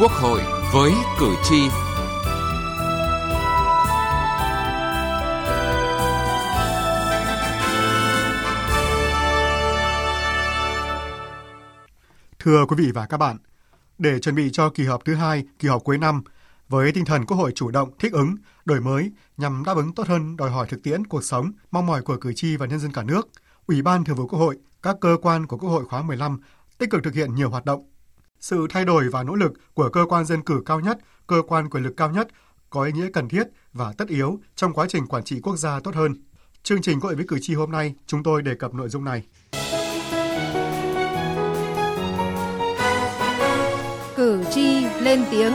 Quốc hội với cử tri. Thưa quý vị và các bạn, để chuẩn bị cho kỳ họp thứ hai, kỳ họp cuối năm, với tinh thần Quốc hội chủ động, thích ứng, đổi mới nhằm đáp ứng tốt hơn đòi hỏi thực tiễn cuộc sống, mong mỏi của cử tri và nhân dân cả nước, Ủy ban Thường vụ Quốc hội, các cơ quan của Quốc hội khóa 15 tích cực thực hiện nhiều hoạt động sự thay đổi và nỗ lực của cơ quan dân cử cao nhất, cơ quan quyền lực cao nhất có ý nghĩa cần thiết và tất yếu trong quá trình quản trị quốc gia tốt hơn. Chương trình Gọi với cử tri hôm nay, chúng tôi đề cập nội dung này. Cử tri lên tiếng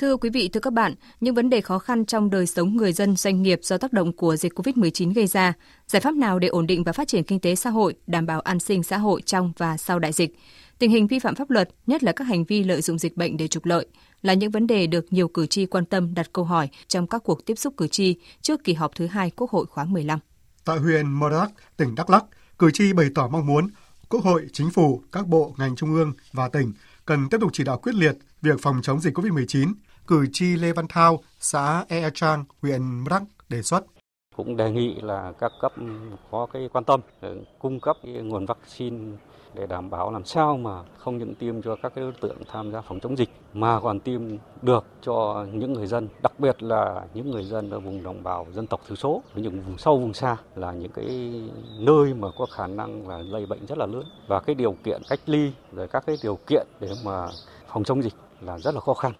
Thưa quý vị, thưa các bạn, những vấn đề khó khăn trong đời sống người dân, doanh nghiệp do tác động của dịch COVID-19 gây ra, giải pháp nào để ổn định và phát triển kinh tế xã hội, đảm bảo an sinh xã hội trong và sau đại dịch, tình hình vi phạm pháp luật, nhất là các hành vi lợi dụng dịch bệnh để trục lợi, là những vấn đề được nhiều cử tri quan tâm đặt câu hỏi trong các cuộc tiếp xúc cử tri trước kỳ họp thứ hai Quốc hội khóa 15. Tại huyện Mơ Đắc, tỉnh Đắk Lắk, cử tri bày tỏ mong muốn Quốc hội, Chính phủ, các bộ, ngành trung ương và tỉnh cần tiếp tục chỉ đạo quyết liệt việc phòng chống dịch COVID-19, cử tri Lê Văn Thao, xã Ea Trang, huyện Mrắc đề xuất cũng đề nghị là các cấp có cái quan tâm cung cấp cái nguồn vaccine để đảm bảo làm sao mà không những tiêm cho các cái đối tượng tham gia phòng chống dịch mà còn tiêm được cho những người dân, đặc biệt là những người dân ở vùng đồng bào dân tộc thiểu số, những vùng sâu vùng xa là những cái nơi mà có khả năng là lây bệnh rất là lớn và cái điều kiện cách ly rồi các cái điều kiện để mà phòng chống dịch là rất là khó khăn.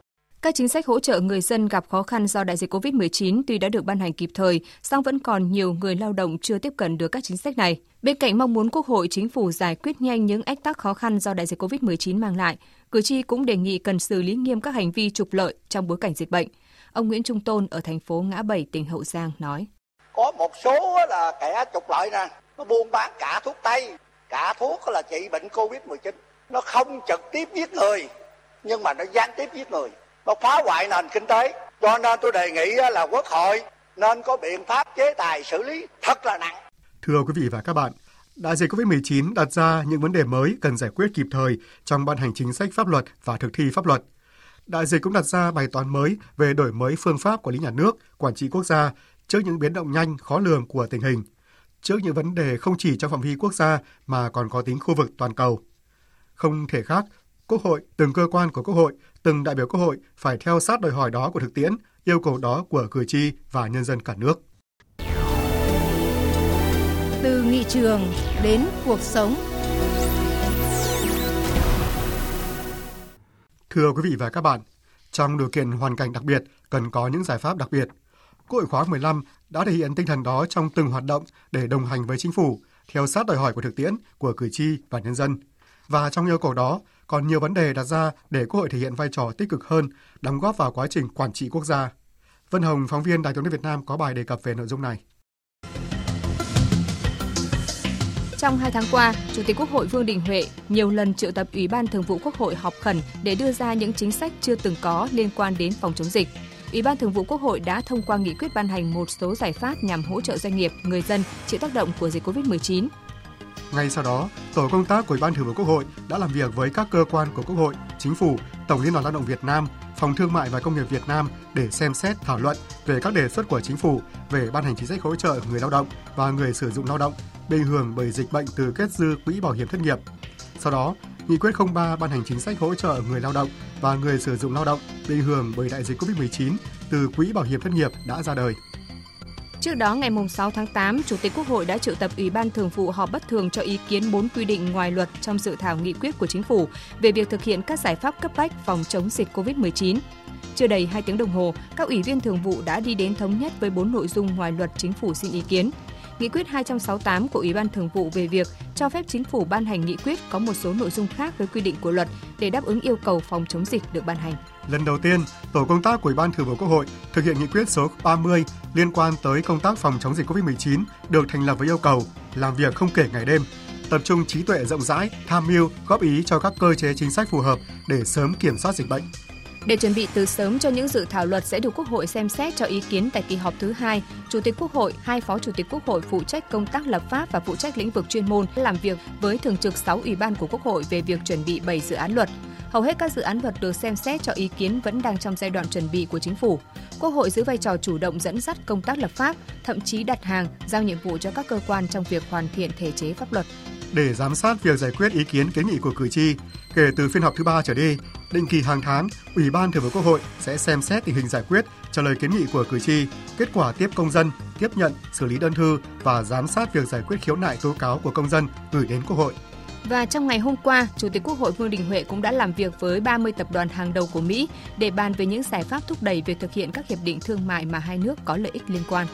Các chính sách hỗ trợ người dân gặp khó khăn do đại dịch COVID-19 tuy đã được ban hành kịp thời, song vẫn còn nhiều người lao động chưa tiếp cận được các chính sách này. Bên cạnh mong muốn Quốc hội, Chính phủ giải quyết nhanh những ách tắc khó khăn do đại dịch COVID-19 mang lại, cử tri cũng đề nghị cần xử lý nghiêm các hành vi trục lợi trong bối cảnh dịch bệnh. Ông Nguyễn Trung Tôn ở thành phố Ngã Bảy, tỉnh Hậu Giang nói. Có một số là kẻ trục lợi nè, nó buôn bán cả thuốc tây, cả thuốc là trị bệnh COVID-19. Nó không trực tiếp giết người, nhưng mà nó gián tiếp giết người nó phá hoại nền kinh tế cho nên tôi đề nghị là quốc hội nên có biện pháp chế tài xử lý thật là nặng thưa quý vị và các bạn Đại dịch COVID-19 đặt ra những vấn đề mới cần giải quyết kịp thời trong ban hành chính sách pháp luật và thực thi pháp luật. Đại dịch cũng đặt ra bài toán mới về đổi mới phương pháp quản lý nhà nước, quản trị quốc gia trước những biến động nhanh, khó lường của tình hình, trước những vấn đề không chỉ trong phạm vi quốc gia mà còn có tính khu vực toàn cầu. Không thể khác, Quốc hội, từng cơ quan của Quốc hội từng đại biểu Quốc hội phải theo sát đòi hỏi đó của thực tiễn, yêu cầu đó của cử tri và nhân dân cả nước. Từ nghị trường đến cuộc sống. Thưa quý vị và các bạn, trong điều kiện hoàn cảnh đặc biệt cần có những giải pháp đặc biệt. Quốc hội khóa 15 đã thể hiện tinh thần đó trong từng hoạt động để đồng hành với chính phủ, theo sát đòi hỏi của thực tiễn của cử tri và nhân dân. Và trong yêu cầu đó, còn nhiều vấn đề đặt ra để Quốc hội thể hiện vai trò tích cực hơn, đóng góp vào quá trình quản trị quốc gia. Vân Hồng, phóng viên Đài tiếng nói Việt Nam có bài đề cập về nội dung này. Trong hai tháng qua, Chủ tịch Quốc hội Vương Đình Huệ nhiều lần triệu tập Ủy ban Thường vụ Quốc hội họp khẩn để đưa ra những chính sách chưa từng có liên quan đến phòng chống dịch. Ủy ban Thường vụ Quốc hội đã thông qua nghị quyết ban hành một số giải pháp nhằm hỗ trợ doanh nghiệp, người dân chịu tác động của dịch COVID-19 ngay sau đó, tổ công tác của Ủy ban Thường vụ Quốc hội đã làm việc với các cơ quan của Quốc hội, Chính phủ, Tổng Liên đoàn Lao động Việt Nam, Phòng Thương mại và Công nghiệp Việt Nam để xem xét thảo luận về các đề xuất của chính phủ về ban hành chính sách hỗ trợ người lao động và người sử dụng lao động bị ảnh hưởng bởi dịch bệnh từ kết dư quỹ bảo hiểm thất nghiệp. Sau đó, Nghị quyết 03 ban hành chính sách hỗ trợ người lao động và người sử dụng lao động bị ảnh hưởng bởi đại dịch COVID-19 từ quỹ bảo hiểm thất nghiệp đã ra đời. Trước đó, ngày 6 tháng 8, Chủ tịch Quốc hội đã triệu tập Ủy ban Thường vụ họp bất thường cho ý kiến 4 quy định ngoài luật trong dự thảo nghị quyết của Chính phủ về việc thực hiện các giải pháp cấp bách phòng chống dịch COVID-19. Chưa đầy 2 tiếng đồng hồ, các ủy viên thường vụ đã đi đến thống nhất với 4 nội dung ngoài luật Chính phủ xin ý kiến. Nghị quyết 268 của Ủy ban Thường vụ về việc cho phép chính phủ ban hành nghị quyết có một số nội dung khác với quy định của luật để đáp ứng yêu cầu phòng chống dịch được ban hành. Lần đầu tiên, tổ công tác của Ủy ban Thường vụ Quốc hội thực hiện nghị quyết số 30 liên quan tới công tác phòng chống dịch COVID-19 được thành lập với yêu cầu làm việc không kể ngày đêm, tập trung trí tuệ rộng rãi, tham mưu, góp ý cho các cơ chế chính sách phù hợp để sớm kiểm soát dịch bệnh. Để chuẩn bị từ sớm cho những dự thảo luật sẽ được Quốc hội xem xét cho ý kiến tại kỳ họp thứ hai, Chủ tịch Quốc hội, hai Phó Chủ tịch Quốc hội phụ trách công tác lập pháp và phụ trách lĩnh vực chuyên môn làm việc với thường trực 6 ủy ban của Quốc hội về việc chuẩn bị 7 dự án luật. Hầu hết các dự án luật được xem xét cho ý kiến vẫn đang trong giai đoạn chuẩn bị của chính phủ. Quốc hội giữ vai trò chủ động dẫn dắt công tác lập pháp, thậm chí đặt hàng, giao nhiệm vụ cho các cơ quan trong việc hoàn thiện thể chế pháp luật. Để giám sát việc giải quyết ý kiến kiến nghị của cử tri, kể từ phiên họp thứ ba trở đi, định kỳ hàng tháng, Ủy ban Thường vụ Quốc hội sẽ xem xét tình hình giải quyết, trả lời kiến nghị của cử tri, kết quả tiếp công dân, tiếp nhận, xử lý đơn thư và giám sát việc giải quyết khiếu nại tố cáo của công dân gửi đến Quốc hội. Và trong ngày hôm qua, Chủ tịch Quốc hội Vương Đình Huệ cũng đã làm việc với 30 tập đoàn hàng đầu của Mỹ để bàn về những giải pháp thúc đẩy việc thực hiện các hiệp định thương mại mà hai nước có lợi ích liên quan.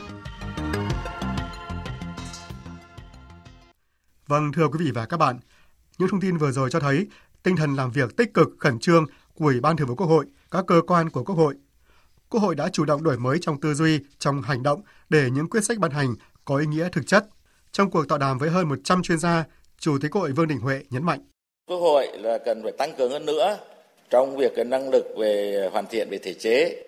Vâng, thưa quý vị và các bạn, những thông tin vừa rồi cho thấy tinh thần làm việc tích cực, khẩn trương của Ủy ban Thường vụ Quốc hội, các cơ quan của Quốc hội. Quốc hội đã chủ động đổi mới trong tư duy, trong hành động để những quyết sách ban hành có ý nghĩa thực chất. Trong cuộc tọa đàm với hơn 100 chuyên gia, Chủ tịch Quốc hội Vương Đình Huệ nhấn mạnh. Quốc hội là cần phải tăng cường hơn nữa trong việc cái năng lực về hoàn thiện về thể chế,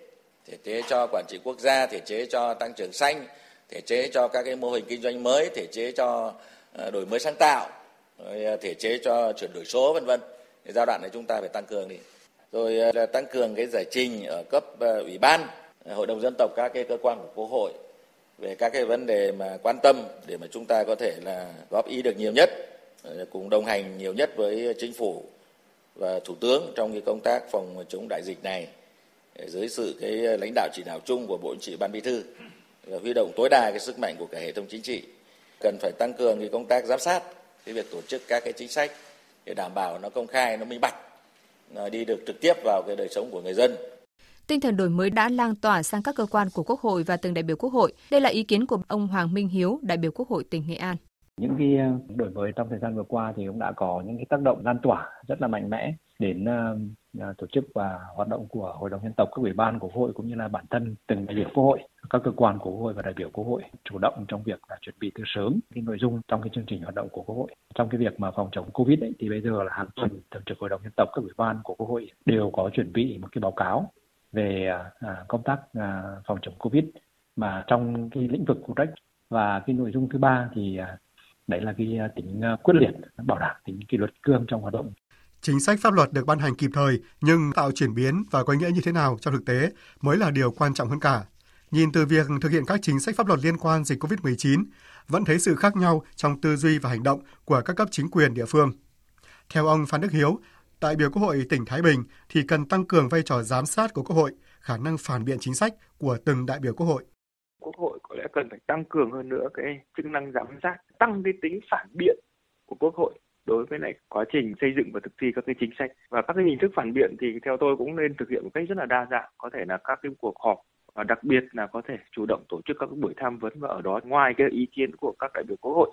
thể chế cho quản trị quốc gia, thể chế cho tăng trưởng xanh, thể chế cho các cái mô hình kinh doanh mới, thể chế cho ờ, đổi mới sáng tạo, ờ, thể chế cho chuyển đổi số vân vân. Thì giai đoạn này chúng ta phải tăng cường đi. Rồi ờ, là tăng cường cái giải trình ở cấp ờ, ủy ban, ờ, hội đồng dân tộc các cái cơ quan của Quốc hội về các cái vấn đề mà quan tâm để mà chúng ta có thể là góp ý được nhiều nhất cùng đồng hành nhiều nhất với chính phủ và thủ tướng trong cái công tác phòng chống đại dịch này dưới sự cái lãnh đạo chỉ đạo chung của bộ chính trị ban bí thư và huy động tối đa cái sức mạnh của cả hệ thống chính trị cần phải tăng cường cái công tác giám sát cái việc tổ chức các cái chính sách để đảm bảo nó công khai nó minh bạch nó đi được trực tiếp vào cái đời sống của người dân Tinh thần đổi mới đã lan tỏa sang các cơ quan của Quốc hội và từng đại biểu Quốc hội. Đây là ý kiến của ông Hoàng Minh Hiếu, đại biểu Quốc hội tỉnh Nghệ An. Những cái ờ, đổi mới trong thời gian vừa qua thì cũng đã có những cái tác động lan tỏa rất là mạnh mẽ đến uh, À, tổ chức và hoạt động của Hội đồng Nhân tộc, các ủy ban của hội cũng như là bản thân từng đại biểu Quốc hội, các cơ quan của Quốc hội và đại biểu Quốc hội chủ động trong việc là chuẩn bị từ sớm cái nội dung trong cái chương trình hoạt động của Quốc hội. Trong cái việc mà phòng chống Covid ấy, thì bây giờ là hàng tuần thường trực Hội đồng Nhân tộc, các ủy ban của Quốc hội đều có chuẩn bị một cái báo cáo về à, à, công tác phòng chống Covid mà trong cái lĩnh vực phụ trách và cái nội dung thứ ba thì đấy là cái tính quyết liệt bảo đảm tính kỷ luật cương trong hoạt động chính sách pháp luật được ban hành kịp thời nhưng tạo chuyển biến và có ý nghĩa như thế nào trong thực tế mới là điều quan trọng hơn cả. Nhìn từ việc thực hiện các chính sách pháp luật liên quan dịch COVID-19, vẫn thấy sự khác nhau trong tư duy và hành động của các cấp chính quyền địa phương. Theo ông Phan Đức Hiếu, đại biểu Quốc hội tỉnh Thái Bình thì cần tăng cường vai trò giám sát của Quốc hội, khả năng phản biện chính sách của từng đại biểu Quốc hội. Quốc hội có lẽ cần phải tăng cường hơn nữa cái chức năng giám sát, tăng cái tính phản biện của Quốc hội đối với lại quá trình xây dựng và thực thi các cái chính sách. Và các cái hình thức phản biện thì theo tôi cũng nên thực hiện một cách rất là đa dạng. Có thể là các cái cuộc họp, và đặc biệt là có thể chủ động tổ chức các buổi tham vấn, và ở đó ngoài cái ý kiến của các đại biểu quốc hội,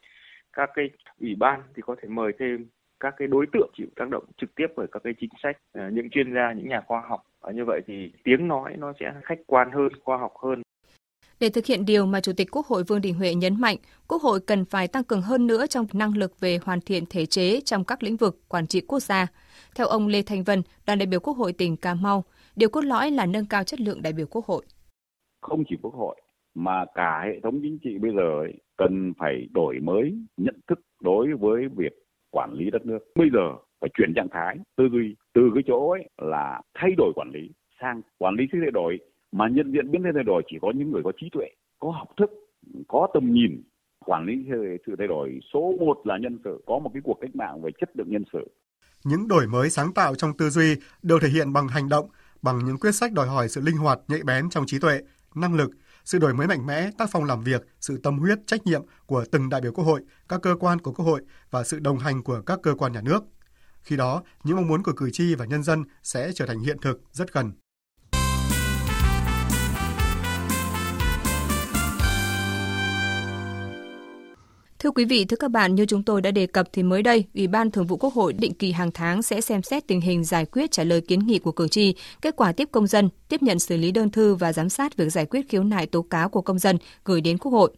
các cái ủy ban thì có thể mời thêm các cái đối tượng chịu tác động trực tiếp bởi các cái chính sách ờ, những chuyên gia, những nhà khoa học. Và như vậy thì tiếng nói nó sẽ khách quan hơn, khoa học hơn để thực hiện điều mà Chủ tịch Quốc hội Vương Đình Huệ nhấn mạnh, Quốc hội cần phải tăng cường hơn nữa trong năng lực về hoàn thiện thể chế trong các lĩnh vực quản trị quốc gia. Theo ông Lê Thanh Vân, đoàn đại biểu Quốc hội tỉnh Cà Mau, điều cốt lõi là nâng cao chất lượng đại biểu Quốc hội. Không chỉ Quốc hội mà cả hệ thống chính trị bây giờ ấy, cần phải đổi mới nhận thức đối với việc quản lý đất nước. Bây giờ phải chuyển trạng thái tư duy từ cái chỗ ấy là thay đổi quản lý sang quản lý sẽ thay đổi mà nhận diện biến thay thay đổi chỉ có những người có trí tuệ, có học thức, có tầm nhìn, quản lý sự thay đổi. Số một là nhân sự, có một cái cuộc cách mạng về chất lượng nhân sự. Những đổi mới sáng tạo trong tư duy đều thể hiện bằng hành động, bằng những quyết sách đòi hỏi sự linh hoạt, nhạy bén trong trí tuệ, năng lực, sự đổi mới mạnh mẽ, tác phong làm việc, sự tâm huyết, trách nhiệm của từng đại biểu quốc hội, các cơ quan của quốc hội và sự đồng hành của các cơ quan nhà nước. Khi đó, những mong muốn của cử tri và nhân dân sẽ trở thành hiện thực rất gần. Thưa quý vị, thưa các bạn, như chúng tôi đã đề cập thì mới đây, Ủy ban Thường vụ Quốc hội định kỳ hàng tháng sẽ xem xét tình hình giải quyết trả lời kiến nghị của cử tri, kết quả tiếp công dân, tiếp nhận xử lý đơn thư và giám sát việc giải quyết khiếu nại tố cáo của công dân gửi đến Quốc hội.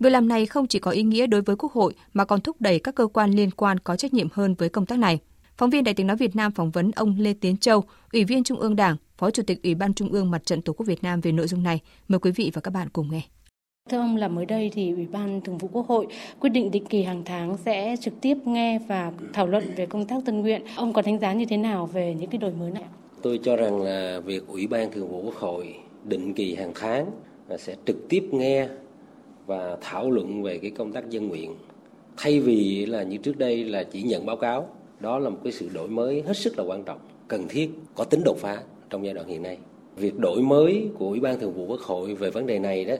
Việc làm này không chỉ có ý nghĩa đối với Quốc hội mà còn thúc đẩy các cơ quan liên quan có trách nhiệm hơn với công tác này. Phóng viên Đài tiếng nói Việt Nam phỏng vấn ông Lê Tiến Châu, Ủy viên Trung ương Đảng, Phó Chủ tịch Ủy ban Trung ương Mặt trận Tổ quốc Việt Nam về nội dung này. Mời quý vị và các bạn cùng nghe. Thưa ông, là mới đây thì Ủy ban Thường vụ Quốc hội quyết định định kỳ hàng tháng sẽ trực tiếp nghe và thảo luận về công tác tân nguyện. Ông có đánh giá như thế nào về những cái đổi mới này? Tôi cho rằng là việc Ủy ban Thường vụ Quốc hội định kỳ hàng tháng sẽ trực tiếp nghe và thảo luận về cái công tác dân nguyện, thay vì là như trước đây là chỉ nhận báo cáo đó là một cái sự đổi mới hết sức là quan trọng, cần thiết, có tính đột phá trong giai đoạn hiện nay việc đổi mới của ủy ban thường vụ quốc hội về vấn đề này đó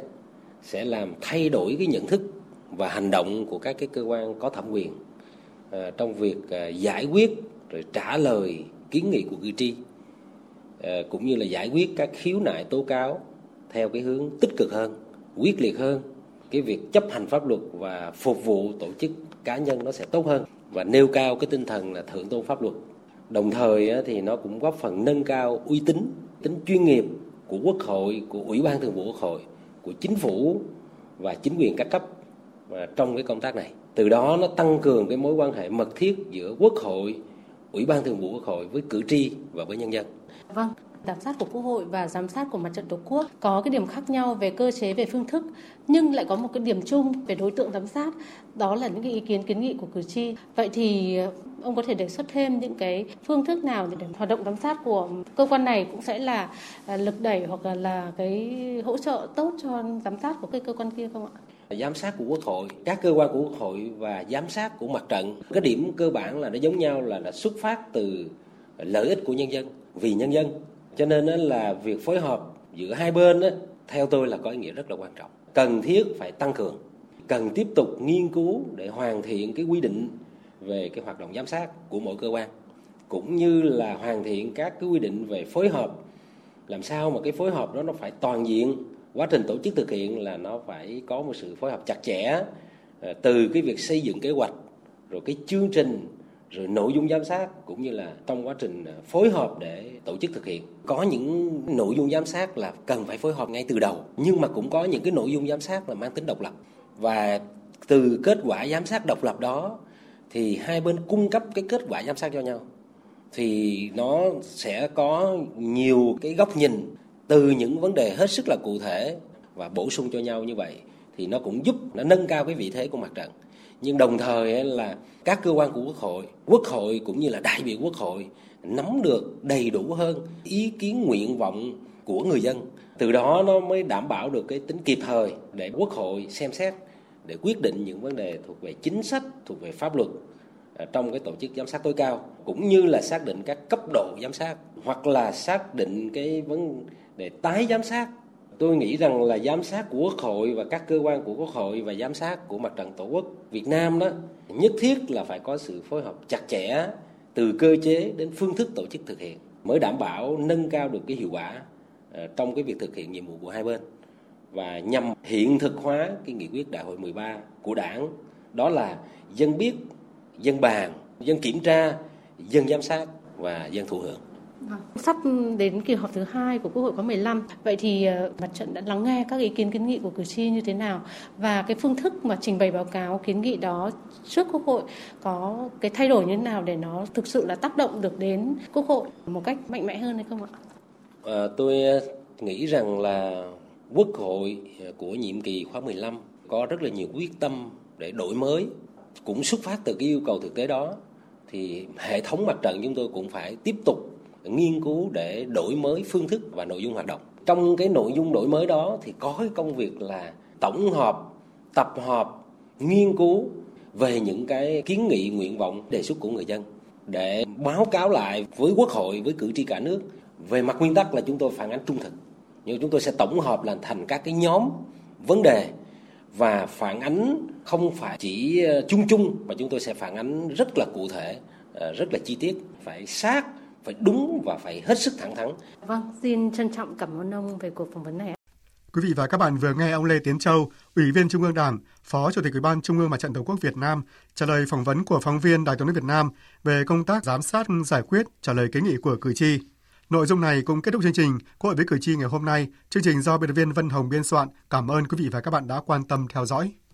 sẽ làm thay đổi cái nhận thức và hành động của các cái cơ quan có thẩm quyền à, trong việc à, giải quyết rồi trả lời kiến nghị của cử tri à, cũng như là giải quyết các khiếu nại tố cáo theo cái hướng tích cực hơn quyết liệt hơn. Cái việc chấp hành pháp luật và phục vụ tổ chức cá nhân nó sẽ tốt hơn và nêu cao cái tinh thần là thượng tôn pháp luật. Đồng thời thì nó cũng góp phần nâng cao uy tín tính chuyên nghiệp của quốc hội của ủy ban thường vụ quốc hội của chính phủ và chính quyền các cấp à, trong cái công tác này từ đó nó tăng cường cái mối quan hệ mật thiết giữa quốc hội, ủy ban thường vụ quốc hội với cử tri và với nhân dân vâng giám sát của Quốc hội và giám sát của Mặt trận Tổ quốc có cái điểm khác nhau về cơ chế, về phương thức, nhưng lại có một cái điểm chung về đối tượng giám sát, đó là những cái ý kiến kiến nghị của cử tri. Vậy thì ông có thể đề xuất thêm những cái phương thức nào để hoạt động giám sát của cơ quan này cũng sẽ là à, lực đẩy hoặc là, là cái hỗ trợ tốt cho giám sát của cái cơ quan kia không ạ? giám sát của quốc hội các cơ quan của quốc hội và giám sát của mặt trận. Cái điểm cơ bản là nó giống nhau là là xuất phát từ lợi ích của nhân dân vì nhân dân. Cho nên là việc phối hợp giữa hai bên theo tôi là có ý nghĩa rất là quan trọng. Cần thiết phải tăng cường cần tiếp tục nghiên cứu để hoàn thiện cái quy định về cái hoạt động giám sát của mỗi cơ quan, cũng như là hoàn thiện các cái quy định về phối hợp. Làm sao mà cái phối hợp đó nó phải toàn diện, quá trình tổ chức thực hiện là nó phải có một sự phối hợp chặt chẽ ờ, từ cái việc xây dựng kế hoạch, rồi cái chương trình, rồi nội dung giám sát, cũng như là trong quá trình ờ, phối hợp để tổ chức thực hiện. Có những nội dung giám sát là cần phải phối hợp ngay từ đầu, nhưng mà cũng có những cái nội dung giám sát là mang tính độc lập. Và từ kết quả giám sát độc lập đó thì hai bên cung cấp cái kết quả giám sát cho nhau. Thì nó sẽ có nhiều cái góc nhìn từ những vấn đề hết sức là cụ thể và bổ sung cho nhau như vậy, thì nó cũng giúp nó nâng cao cái vị thế của mặt trận. Nhưng đồng thời là các cơ quan của quốc hội quốc hội cũng như là đại biểu quốc hội nắm được đầy đủ hơn ý kiến nguyện vọng của người dân. Từ đó nó mới đảm bảo được cái tính kịp thời để quốc hội xem xét để quyết định những vấn đề thuộc về chính sách, thuộc về pháp luật à, trong cái tổ chức giám sát tối cao, cũng như là xác định các cấp độ giám sát, hoặc là xác định cái vấn đề tái giám sát. Tôi nghĩ rằng là giám sát của quốc hội và các cơ quan của quốc hội và giám sát của mặt trận tổ quốc việt nam đó, nhất thiết là phải có sự phối hợp chặt chẽ từ cơ chế đến phương thức tổ chức thực hiện, mới đảm bảo nâng cao được cái hiệu quả à, trong cái việc thực hiện nhiệm vụ của hai bên và nhằm hiện thực hóa cái nghị quyết đại hội 13 của đảng đó là dân biết dân bàn dân kiểm tra dân giám sát và dân thụ hưởng Vâng. Sắp đến kỳ họp thứ hai của Quốc hội khóa 15, vậy thì ờ, mặt trận đã lắng nghe các ý kiến kiến nghị của cử tri như thế nào và cái phương thức mà trình bày báo cáo kiến nghị đó trước Quốc hội có cái thay đổi như thế nào để nó thực sự là tác động được đến Quốc hội một cách mạnh mẽ hơn hay không ạ? À, tôi nghĩ rằng là Quốc hội à, của nhiệm kỳ khóa 15 có rất là nhiều quyết tâm để đổi mới, cũng xuất phát từ cái yêu cầu thực tế đó. Thì hệ thống mặt trận chúng tôi cũng phải tiếp tục nghiên cứu để đổi mới phương thức và nội dung hoạt động. Trong cái nội dung đổi mới đó thì có cái công việc là tổng hợp, tập hợp, nghiên cứu về những cái kiến nghị, nguyện vọng, đề xuất của người dân để báo cáo lại với quốc hội, với cử tri cả nước về mặt nguyên tắc là chúng tôi phản ánh trung thực nhưng chúng tôi sẽ tổng hợp là thành các cái nhóm vấn đề và phản ánh không phải chỉ ờ, chung chung mà chúng tôi sẽ phản ánh rất là cụ thể ờ, rất là chi tiết phải sát phải đúng và phải hết sức thẳng thắn. Vâng, xin trân trọng cảm ơn ông về cuộc phỏng vấn này. Quý vị và các bạn vừa nghe ông Lê Tiến Châu, Ủy viên Trung ương Đảng, Phó Chủ tịch Ủy ban Trung ương Mặt trận Tổ quốc Việt Nam trả lời phỏng vấn của phóng viên Đài Tiếng nói Việt Nam về công tác giám sát giải quyết trả lời kiến nghị của cử tri. Nội dung này cũng kết thúc chương trình Quốc hội với cử tri ngày hôm nay. Chương trình do biên tập viên Vân Hồng biên soạn. Cảm ơn quý vị và các bạn đã quan tâm theo dõi.